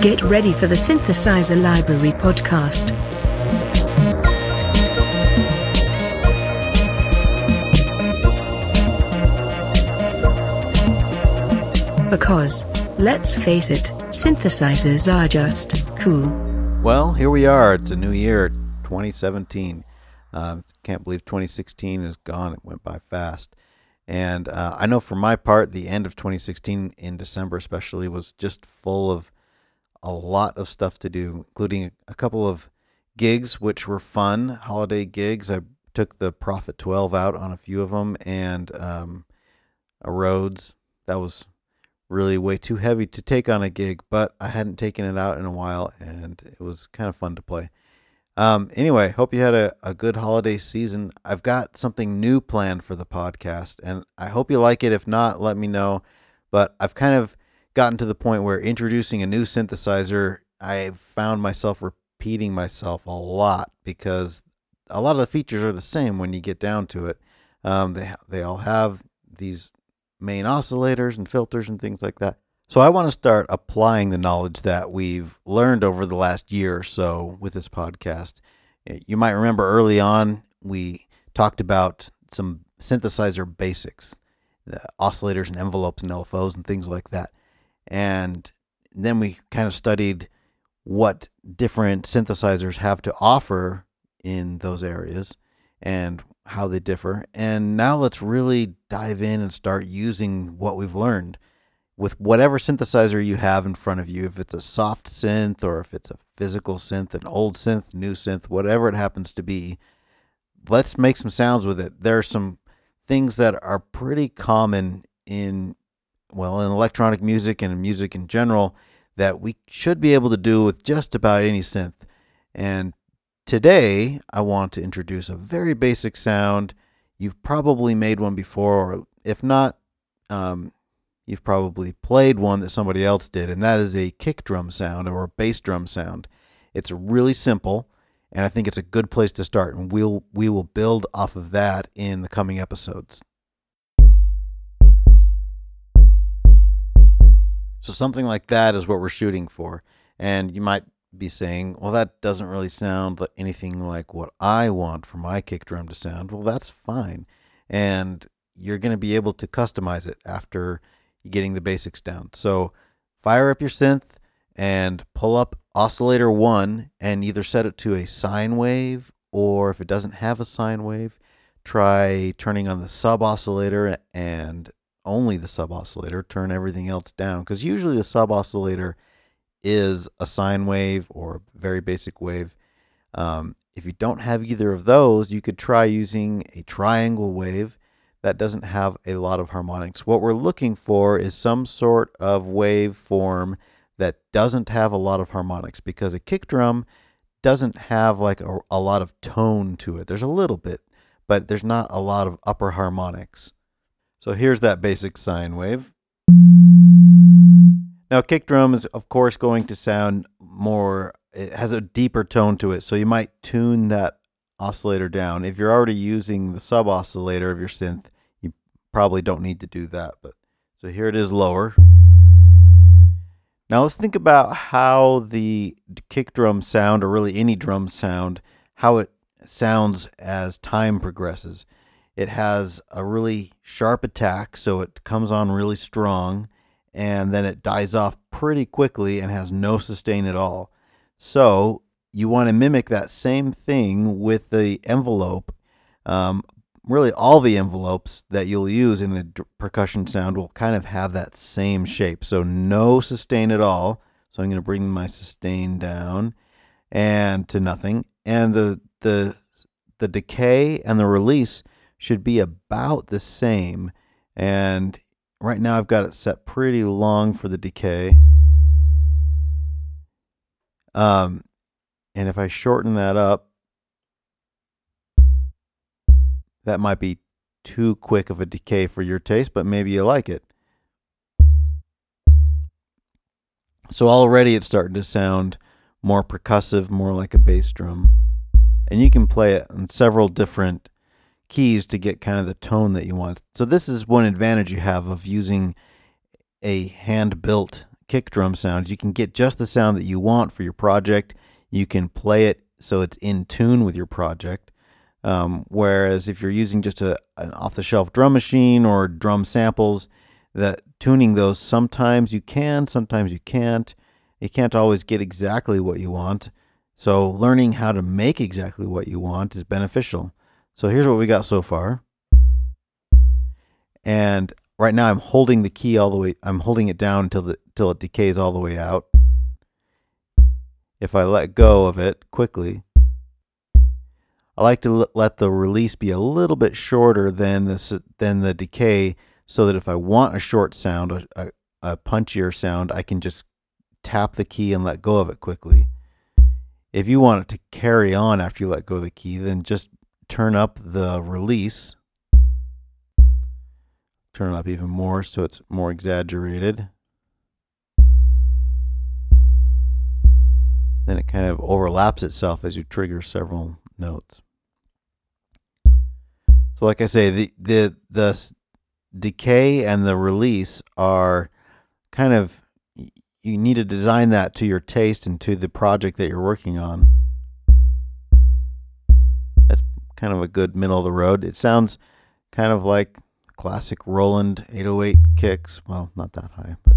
Get ready for the Synthesizer Library podcast. Because, let's face it, synthesizers are just cool. Well, here we are. It's a new year, 2017. Uh, can't believe 2016 is gone. It went by fast. And uh, I know for my part, the end of 2016 in December, especially, was just full of a lot of stuff to do, including a couple of gigs, which were fun holiday gigs. I took the Prophet 12 out on a few of them and um, a Rhodes. That was really way too heavy to take on a gig, but I hadn't taken it out in a while and it was kind of fun to play. Um, anyway, hope you had a, a good holiday season. I've got something new planned for the podcast and I hope you like it. If not, let me know. But I've kind of gotten to the point where introducing a new synthesizer, I found myself repeating myself a lot because a lot of the features are the same when you get down to it. Um, they they all have these main oscillators and filters and things like that. So I want to start applying the knowledge that we've learned over the last year or so with this podcast. You might remember early on we talked about some synthesizer basics, the oscillators and envelopes and LFOs and things like that. And then we kind of studied what different synthesizers have to offer in those areas and how they differ. And now let's really dive in and start using what we've learned with whatever synthesizer you have in front of you. If it's a soft synth or if it's a physical synth, an old synth, new synth, whatever it happens to be, let's make some sounds with it. There are some things that are pretty common in well, in electronic music and music in general that we should be able to do with just about any synth. And Today, I want to introduce a very basic sound. You've probably made one before, or if not, um, you've probably played one that somebody else did, and that is a kick drum sound or a bass drum sound. It's really simple, and I think it's a good place to start, and we'll we will build off of that in the coming episodes. So something like that is what we're shooting for, and you might be saying, well, that doesn't really sound like anything like what I want for my kick drum to sound. Well, that's fine. And you're going to be able to customize it after getting the basics down. So fire up your synth and pull up oscillator one and either set it to a sine wave or if it doesn't have a sine wave, try turning on the sub oscillator and only the sub oscillator, turn everything else down. Because usually the sub oscillator is a sine wave or a very basic wave. Um, if you don't have either of those, you could try using a triangle wave that doesn't have a lot of harmonics. What we're looking for is some sort of waveform that doesn't have a lot of harmonics because a kick drum doesn't have like a, a lot of tone to it. There's a little bit, but there's not a lot of upper harmonics. So here's that basic sine wave. Now, kick drum is, of course, going to sound more, it has a deeper tone to it. So you might tune that oscillator down. If you're already using the sub oscillator of your synth, you probably don't need to do that. But so here it is lower. Now let's think about how the kick drum sound, or really any drum sound, how it sounds as time progresses. It has a really sharp attack, so it comes on really strong and then it dies off pretty quickly and has no sustain at all. So you want to mimic that same thing with the envelope. Um, really, all the envelopes that you'll use in a d- percussion sound will kind of have that same shape. So no sustain at all. So I'm going to bring my sustain down and to nothing. And the the the decay and the release should be about the same. And Right now I've got it set pretty long for the decay. Um, and if I shorten that up, that might be too quick of a decay for your taste, but maybe you like it. So already it's starting to sound more percussive, more like a bass drum. And you can play it on several different keys to get kind of the tone that you want. So this is one advantage you have of using a hand-built kick drum sound. You can get just the sound that you want for your project. You can play it so it's in tune with your project. Um, whereas if you're using just a, an off the shelf drum machine or drum samples, that tuning those sometimes you can, sometimes you can't. You can't always get exactly what you want. So learning how to make exactly what you want is beneficial. So here's what we got so far. And right now I'm holding the key all the way I'm holding it down until the till it decays all the way out. If I let go of it quickly, I like to let the release be a little bit shorter than the than the decay so that if I want a short sound, a, a punchier sound, I can just tap the key and let go of it quickly. If you want it to carry on after you let go of the key, then just turn up the release. Turn it up even more so it's more exaggerated. Then it kind of overlaps itself as you trigger several notes. So like I say, the the the decay and the release are kind of you need to design that to your taste and to the project that you're working on. Kind of a good middle of the road. It sounds kind of like classic Roland 808 kicks. Well, not that high, but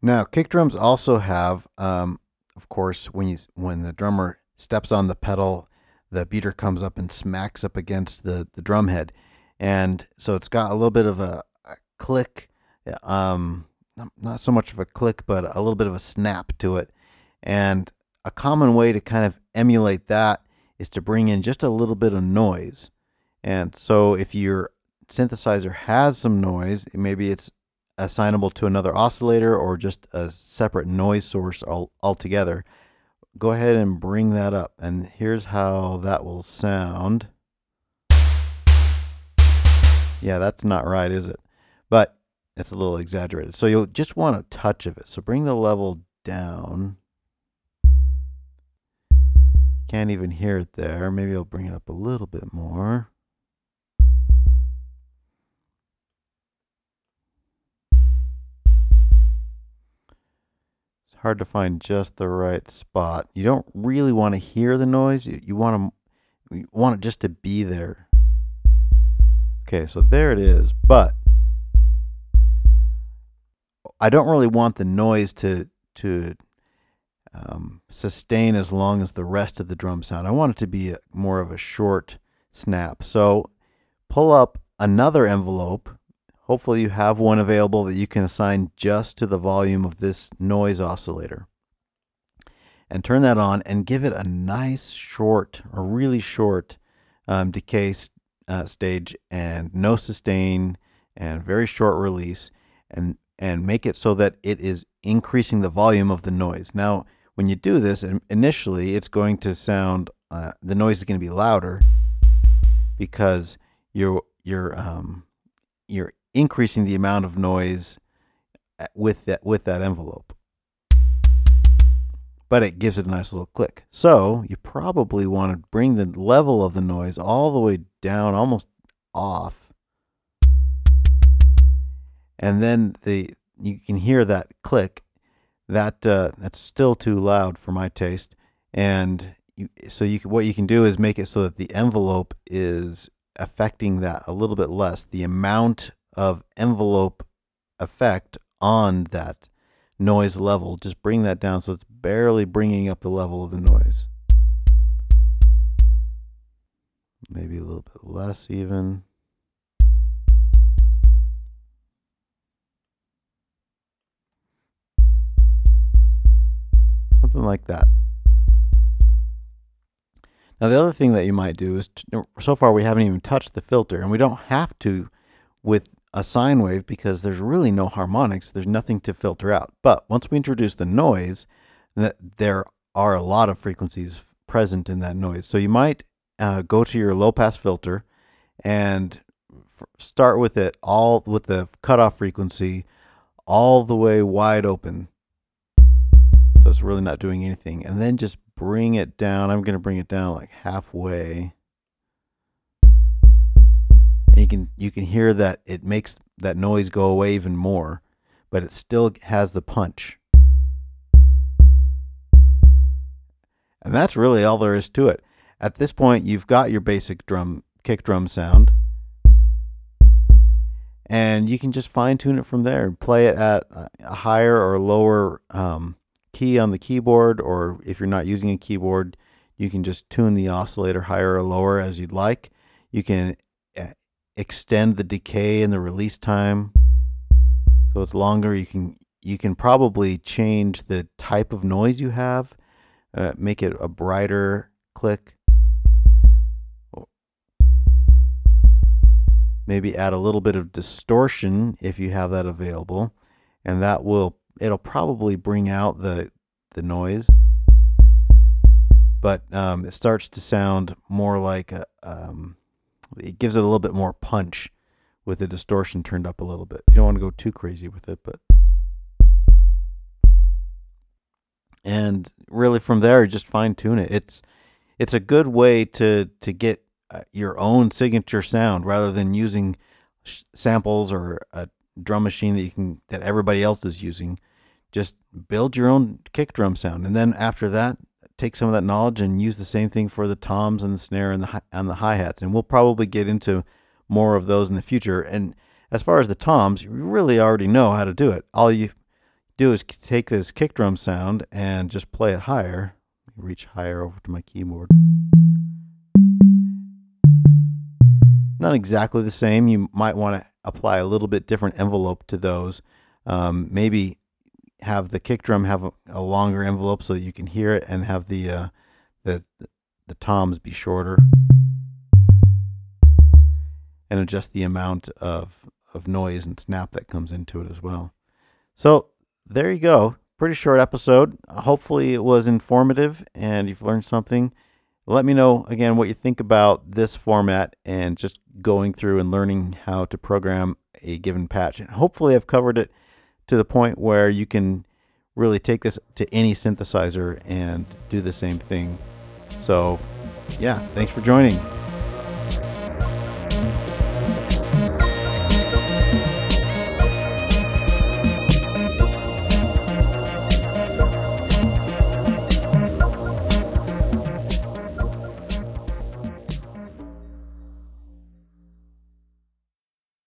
now kick drums also have, um, of course, when you when the drummer steps on the pedal the beater comes up and smacks up against the, the drum head. And so it's got a little bit of a, a click, um, not so much of a click, but a little bit of a snap to it. And a common way to kind of emulate that is to bring in just a little bit of noise. And so if your synthesizer has some noise, maybe it's assignable to another oscillator or just a separate noise source altogether go ahead and bring that up. And here's how that will sound. Yeah, that's not right, is it? But it's a little exaggerated. So you'll just want a touch of it. So bring the level down. Can't even hear it there. Maybe I'll bring it up a little bit more. It's hard to find just the right spot. You don't really want to hear the noise. You, you want to you want it just to be there. Okay, so there it is. But I don't really want the noise to to um, sustain as long as the rest of the drum sound. I want it to be a, more of a short snap. So pull up another envelope Hopefully you have one available that you can assign just to the volume of this noise oscillator. And turn that on and give it a nice short, a really short um, decay uh, stage and no sustain and very short release and and make it so that it is increasing the volume of the noise. Now, when you do this, initially it's going to sound uh, the noise is going to be louder because you're you're um, you're increasing the amount of noise uh, with that with that envelope. But it gives it a nice little click. So you probably want to bring the level of the noise all the way down, almost off. And then the you can hear that click. That uh, that's still too loud for my taste. And you, so you what you can do is make it so that the envelope is affecting that a little bit less. The amount of envelope effect on that noise level. Just bring that down so it's barely bringing up the level of the noise. Maybe a little bit less, even. Something like that. Now, the other thing that you might do is, so far we haven't even touched the filter, and we don't have to with a sine wave because there's really no harmonics. There's nothing to filter out. But once we introduce the noise, that there are a lot of frequencies present in that noise. So you might uh, go to your low pass filter and f- start with it all with the cutoff frequency all the way wide open. Really not doing anything. And then just bring it down. I'm going to bring it down like halfway and you can you can hear that it makes that noise go away even more, but it still has the punch. And that's really all there is to it. At this point, you've got your basic drum kick drum sound. And you can just fine tune it from there and play it at a higher or lower um, key on the keyboard, or if you're not using a keyboard, you can just tune the oscillator higher or lower as you'd like. You can uh, extend the decay and the release time so it's longer. You can you can probably change the type of noise you have, uh, make it a brighter click. Maybe add a little bit of distortion if you have that available, and that will it'll probably bring out the the noise but um, it starts to sound more like a, um, it gives it a little bit more punch with the distortion turned up a little bit. You don't want to go too crazy with it, but and really from there just fine tune it. It's it's a good way to to get uh, your own signature sound rather than using samples or a drum machine that you can that everybody else is using. Just build your own kick drum sound, and then after that, take some of that knowledge and use the same thing for the toms and the snare and the and the hi hats. And we'll probably get into more of those in the future. And as far as the toms, you really already know how to do it. All you do is take this kick drum sound and just play it higher. Reach higher over to my keyboard. Not exactly the same. You might want to apply a little bit different envelope to those. Um, maybe have the kick drum have a, a, longer envelope so that you can hear it, and have the uh, the the toms be shorter, and adjust the amount of of noise and snap that comes into it as well. So there you go. Pretty short episode. Hopefully it was informative and you've learned something. Let me know again what you think about this format and just going through and learning how to program a given patch. And hopefully I've covered it to the point where you can really take this to any synthesizer and do the same thing. So, yeah, thanks for joining.